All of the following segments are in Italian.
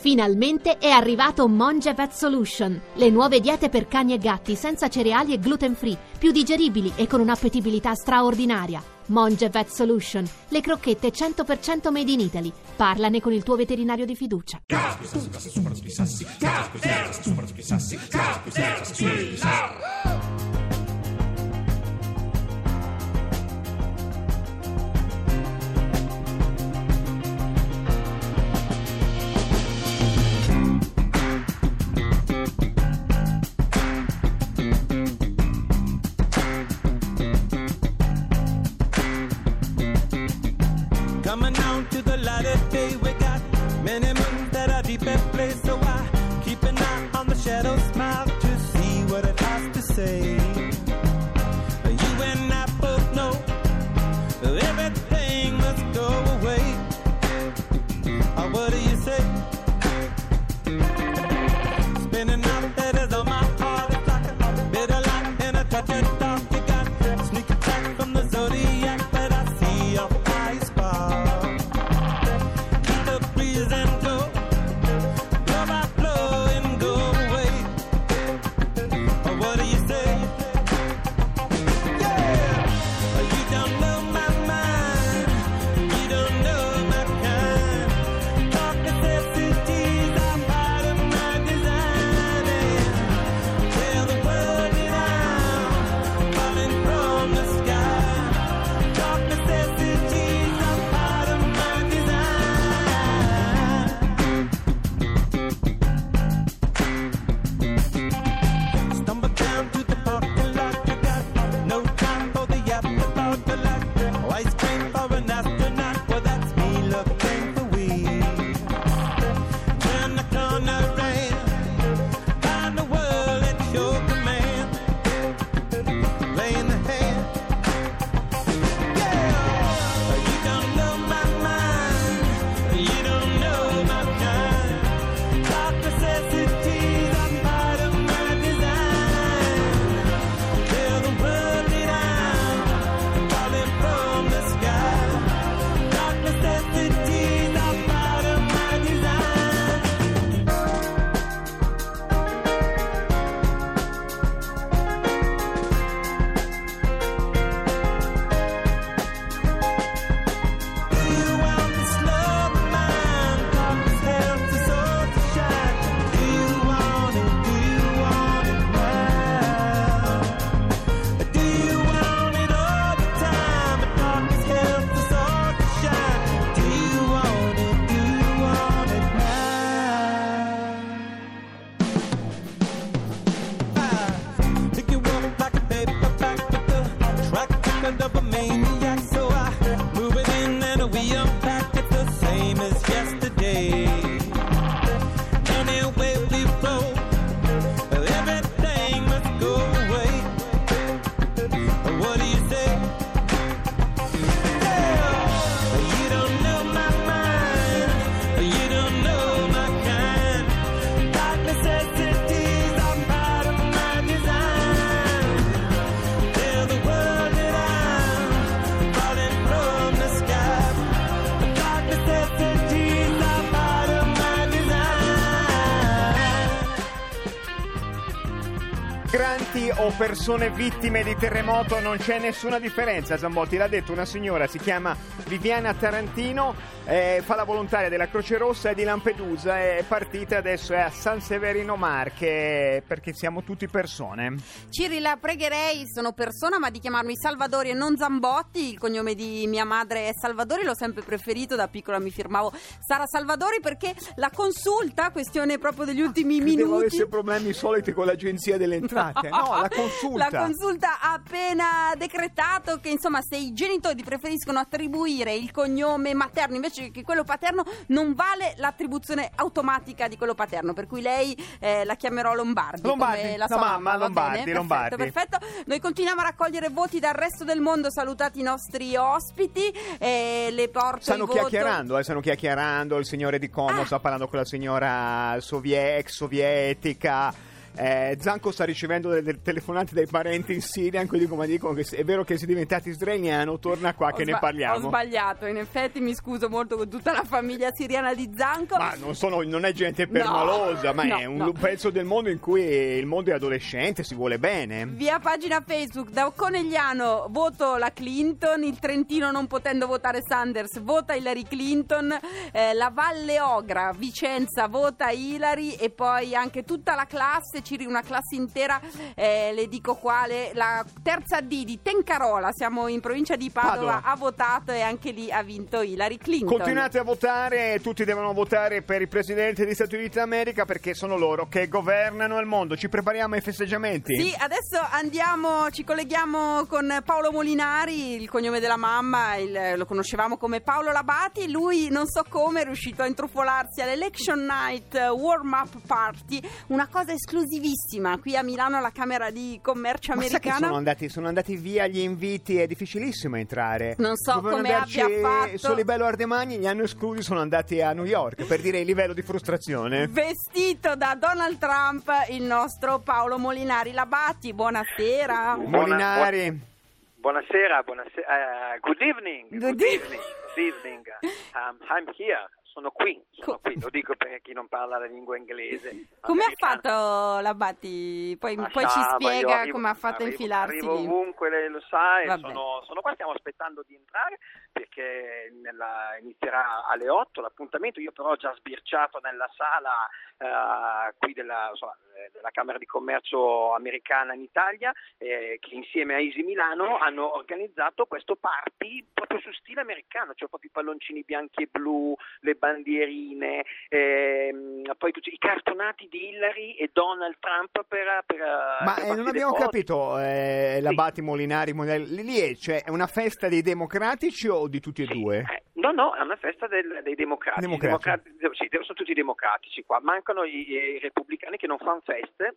Finalmente è arrivato Monge Vet Solution, le nuove diete per cani e gatti senza cereali e gluten free, più digeribili e con un'appetibilità straordinaria. Monge Vet Solution, le crocchette 100% made in Italy. Parlane con il tuo veterinario di fiducia. Coming of a maniac. O persone vittime di terremoto non c'è nessuna differenza, Zambotti l'ha detto una signora, si chiama Viviana Tarantino, eh, fa la volontaria della Croce Rossa e di Lampedusa, è partita adesso è a San Severino Marche perché siamo tutti persone. Ciri, la pregherei, sono persona, ma di chiamarmi Salvadori e non Zambotti. Il cognome di mia madre è Salvadori, l'ho sempre preferito. Da piccola mi firmavo Sara Salvadori perché la consulta, questione proprio degli ultimi Credevo minuti. avesse problemi soliti con l'agenzia delle entrate. No, la consulta. La consulta ha appena decretato che insomma se i genitori preferiscono attribuire il cognome materno invece che quello paterno non vale l'attribuzione automatica di quello paterno per cui lei eh, la chiamerò Lombardi, Lombardi, la la sua mamma, va Lombardi, bene? Lombardi. Perfetto, perfetto. Noi continuiamo a raccogliere voti dal resto del mondo salutati i nostri ospiti eh, le porto Stanno chiacchierando, eh, stanno chiacchierando, il signore di Como Ah. sta parlando con la signora sovie- ex sovietica. Eh, Zanco sta ricevendo delle telefonate dai parenti in Siria, in cui dicono, ma dicono che è vero che sei diventato israeliano, torna qua Ho che ne sba- Ho parliamo. sbagliato, in effetti mi scuso molto con tutta la famiglia siriana di Zanco. Ma non, sono- non è gente permalosa, ma è no, un no. pezzo del mondo in cui il mondo è adolescente, si vuole bene. Via pagina Facebook, da Conegliano voto la Clinton, il Trentino non potendo votare Sanders vota Hillary Clinton, eh, la Valle Ogra, Vicenza vota Hillary e poi anche tutta la classe, ci ri- una classe intera, eh, le dico quale, la terza D di Tencarola, siamo in provincia di Padova, Padova. ha votato e anche lì ha vinto Hillary Clinton. Continuate a votare, tutti devono votare per il presidente degli Stati Uniti d'America perché sono loro che governano il mondo. Ci prepariamo ai festeggiamenti? Sì, adesso andiamo, ci colleghiamo con Paolo Molinari, il cognome della mamma, il- lo conoscevamo come Paolo Labati, lui non so come è riuscito a intrufolarsi all'Election Night Warm Up Party, una cosa esclusivissima qui a Milano alla Camera di Commercio Ma americana. sono andati, sono andati via gli inviti, è difficilissimo entrare. Non so Dovevano come abbia fatto. Solibello Ardemagni, li hanno esclusi, sono andati a New York per dire il livello di frustrazione. Vestito da Donald Trump, il nostro Paolo Molinari Labati, buonasera. Molinari. Buonasera, buonasera. eh, good evening. Good Good, e- evening. Good evening. Um, I'm here. Sono qui, sono qui. Lo dico per chi non parla la lingua inglese. Come ha fatto Labati? Poi, poi ci sa, spiega arrivo- come ha fatto a infilarsi Arrivo ovunque, lei lo sa, e sono, sono qua, stiamo aspettando di entrare perché nella- inizierà alle 8 l'appuntamento. Io però ho già sbirciato nella sala eh, qui della, insomma, eh, della Camera di Commercio americana in Italia eh, che insieme a Easy Milano hanno organizzato questo party proprio su stile americano, cioè proprio i palloncini bianchi e blu, le bandierine, i cartonati di Hillary e Donald Trump per... per Ma per eh, non abbiamo foto. capito, eh, Labati, Molinari, Molinari, lì- è, cioè, è una festa dei democratici o di tutti e Sì, due? eh, no, no, è una festa del- dei democratici. Democratici. Democrati- sì, sono tutti democratici qua. Mancano i, i repubblicani che non fanno feste.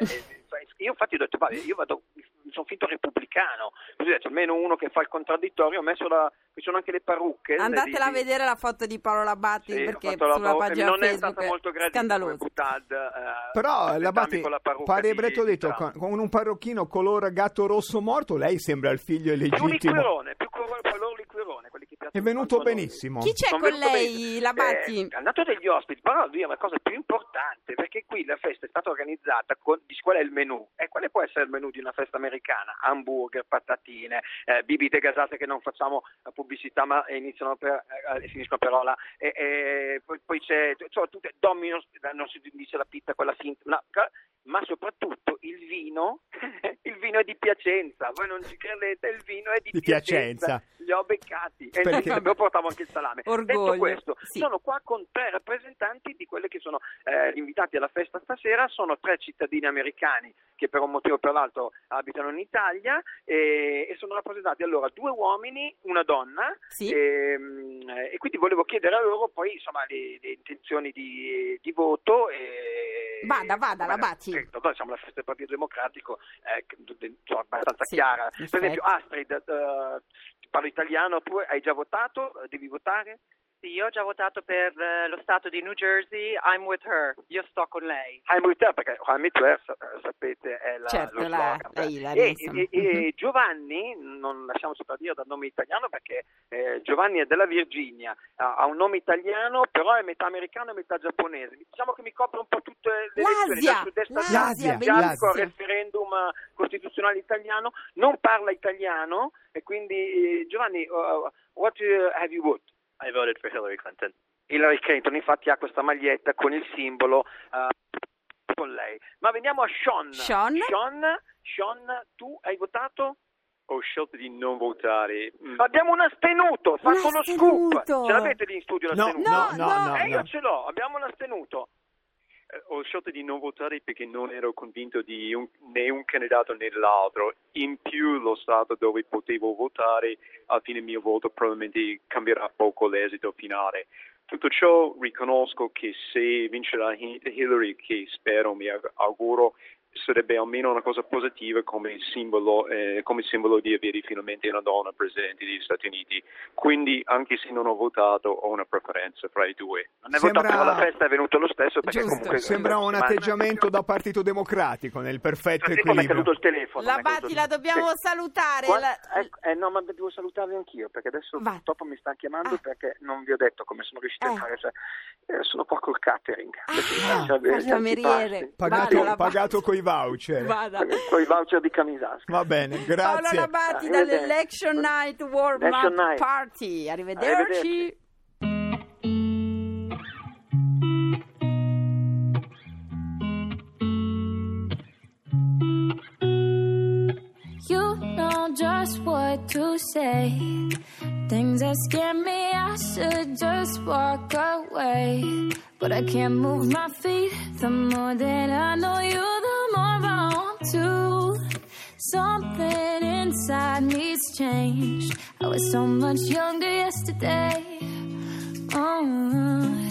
eh, e- io infatti ho detto, vabbè, io vado, mi sono finto repubblicano. Così detto, almeno uno che fa il contraddittorio. Ho messo la, ci sono anche le parrucche. Andatela a vedere la foto di Paolo Labati Sì, perché la sulla parrucca. pagina non è Facebook stata molto gradita Butad, eh, Però con la pare Bretto detto, con, con un parrocchino color gatto rosso morto, lei sembra il figlio illegittimo. più color, color liquirone, quelli che piacciono È venuto benissimo. Chi c'è Sono con lei, bene. Labati? Eh, è andato degli ospiti, però devo dire una cosa più importante, perché qui la festa è stata organizzata con, dici, qual è il menù? E quale può essere il menù di una festa americana? Hamburger, patatine, eh, bibite gasate che non facciamo la pubblicità ma iniziano per, eh, finiscono per ola, e, e poi, poi c'è, cioè, tutte, Domino's, non si dice la pizza, quella finta, no, ma soprattutto il vino, il vino è di Piacenza, voi non ci credete, il vino è di, Di Piacenza. li ho beccati e Abbiamo portavo anche il salame. Orgoglio, Detto questo, sì. sono qua con tre rappresentanti di quelli che sono eh, invitati alla festa stasera, sono tre cittadini americani che per un motivo o per l'altro abitano in Italia e, e sono rappresentati allora due uomini, una donna Sì. ehm, e, quindi volevo chiedere a loro poi insomma le, le intenzioni di, di voto e, Vada, vada, Labati. eh, noi siamo la festa del Partito Democratico eh, che- insomma, abbastanza Sì, chiara per esempio. Astrid eh, parlo italiano tu hai già votato devi votare Sì, io ho già votato per eh, lo stato di New Jersey, I'm with her, io sto con lei. I'm with her perché I'm with her sa- sapete è la, Certo, lo la- la Hillary, e, e- e Mhm. Giovanni non lasciamo sopravvivere dal nome italiano perché eh, Giovanni è della Virginia ha, ha un nome italiano però è metà americano e metà giapponese. Diciamo che mi copre un po' tutte le lezioni L'Asia, dal sud-est l'Asia, al referendum eh, costituzionale italiano non parla italiano e quindi eh, Giovanni uh, what uh, have you voted? I voted for Hillary Clinton. Hillary Clinton infatti ha questa maglietta con il simbolo eh, con lei. Ma veniamo a Sean. Sean? Sean, Sean, tu hai votato? Ho scelto di non votare. Mm. Abbiamo un astenuto, Un fatto lo astenuto. scoop. Ce l'avete lì in studio No, l'astenuto? no, No, no, no. no. Eh, io no. ce l'ho, abbiamo un astenuto. Eh, Ho scelto di non votare perché non ero convinto di un- né un candidato né l'altro. In più lo stato dove potevo votare, alla fine il mio voto probabilmente cambierà poco l'esito finale. Tutto ciò riconosco che se vincerà Hi- Hillary, che spero, mi aug- auguro, sarebbe almeno una cosa positiva come simbolo, eh, come simbolo di avere finalmente una donna presidente degli Stati Uniti. Quindi, anche se non ho votato, ho una preferenza fra i due. Non è Sembra- votato, ma la festa è venuta lo stesso perché Giusto, comunque sembra un ma- atteggiamento da Partito Democratico nel perfetto mi è equilibrio. caduto il telefono. La Batti la dobbiamo Sì. salutare. Qua- la- ecco, eh, no, ma devo salutarvi anch'io perché adesso Va. purtroppo mi stanno chiamando Ah. perché non vi ho detto come sono riuscito Eh. a fare. cioè, eh, sono qua col catering. Ah, Cioè, il tanti cameriere. pasti. Pagato, Vada, la coi voucher. Vada. Con i voucher di Camisasca. Va bene, Paolo grazie. Labatti Arrivederci. dall'Election Night Warm Election Up Night. Party. Arrivederci. Arrivederci. You know just what to say. Things that scare me, I should just walk away. But I can't move my feet. The more that I know you, Something inside me's changed. I was so much younger yesterday. Oh.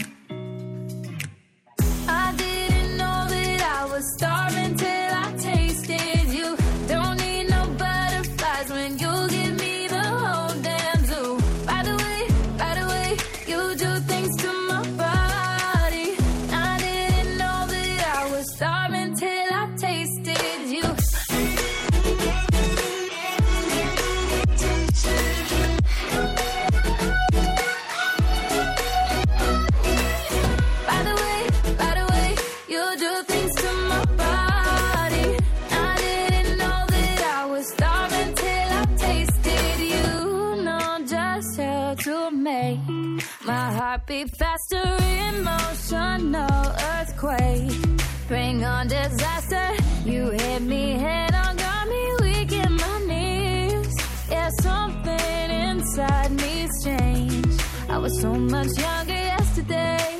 Beat faster. Emotional earthquake, bring on disaster. You hit me head on, got me weak in my knees. Yeah, something inside me's changed. I was so much younger yesterday.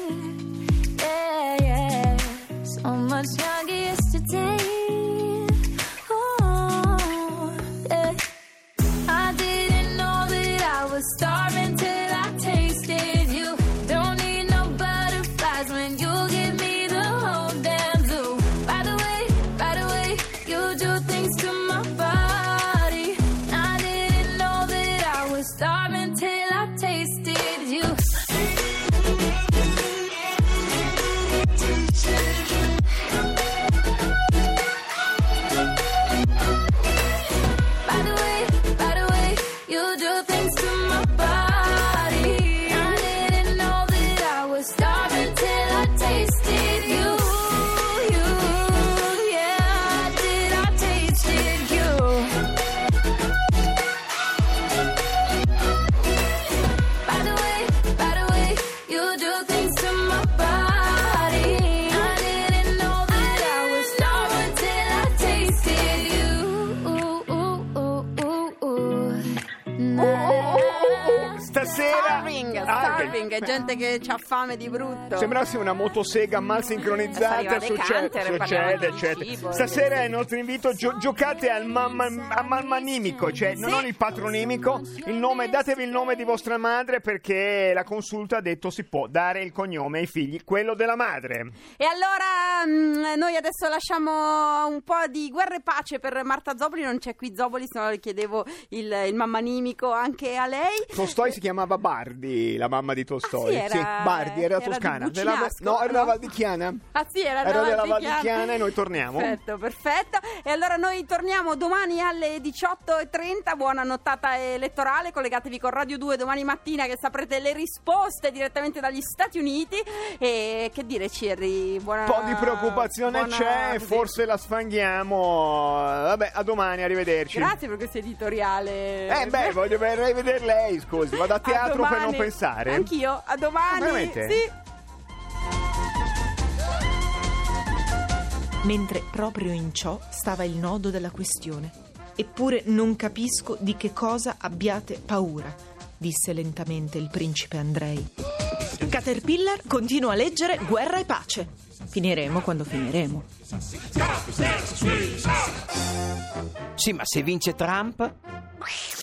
I starving, che- è gente che ha fame di brutto. Sembrassi una motosega mal sincronizzata. Arriva dei Succede, succede. cibo, Stasera è il nostro invito. gio- giocate al mamma, mammanimico, cioè non il patronimico. Il nome, datevi il nome di vostra madre perché la consulta ha detto si può dare il cognome ai figli, quello della madre. E allora mm, noi adesso lasciamo un po' di guerra e pace per Marta Zoboli, non c'è qui Zoboli, se no le chiedevo il, il mammanimico anche a lei. Tolstoi si chiamava Bardi, la mamma di Tolstoi. Ah, sì, era- Bardi, era, era toscana. Della- no, era no? Val di Chiana. Ah sì, era, Era della Valdichiana. Valdichiana e noi torniamo. Perfetto, perfetto. E allora noi torniamo domani alle 18.30. Buona nottata elettorale. Collegatevi con Radio 2 domani mattina che saprete le risposte direttamente dagli Stati Uniti. E che dire, Cirri? Buona... Un po' di preoccupazione buona- c'è, così. forse la sfanghiamo. Vabbè, a domani, arrivederci. Grazie per questo editoriale. Eh beh, voglio vedere lei, scusi, vado a A teatro per non pensare. Anch'io, a domani. Veramente? Sì. mentre proprio in ciò stava il nodo della questione. Eppure non capisco di che cosa abbiate paura, disse lentamente il principe Andrei. Caterpillar continua a leggere Guerra e pace. Finiremo quando finiremo. Sì, ma se vince Trump?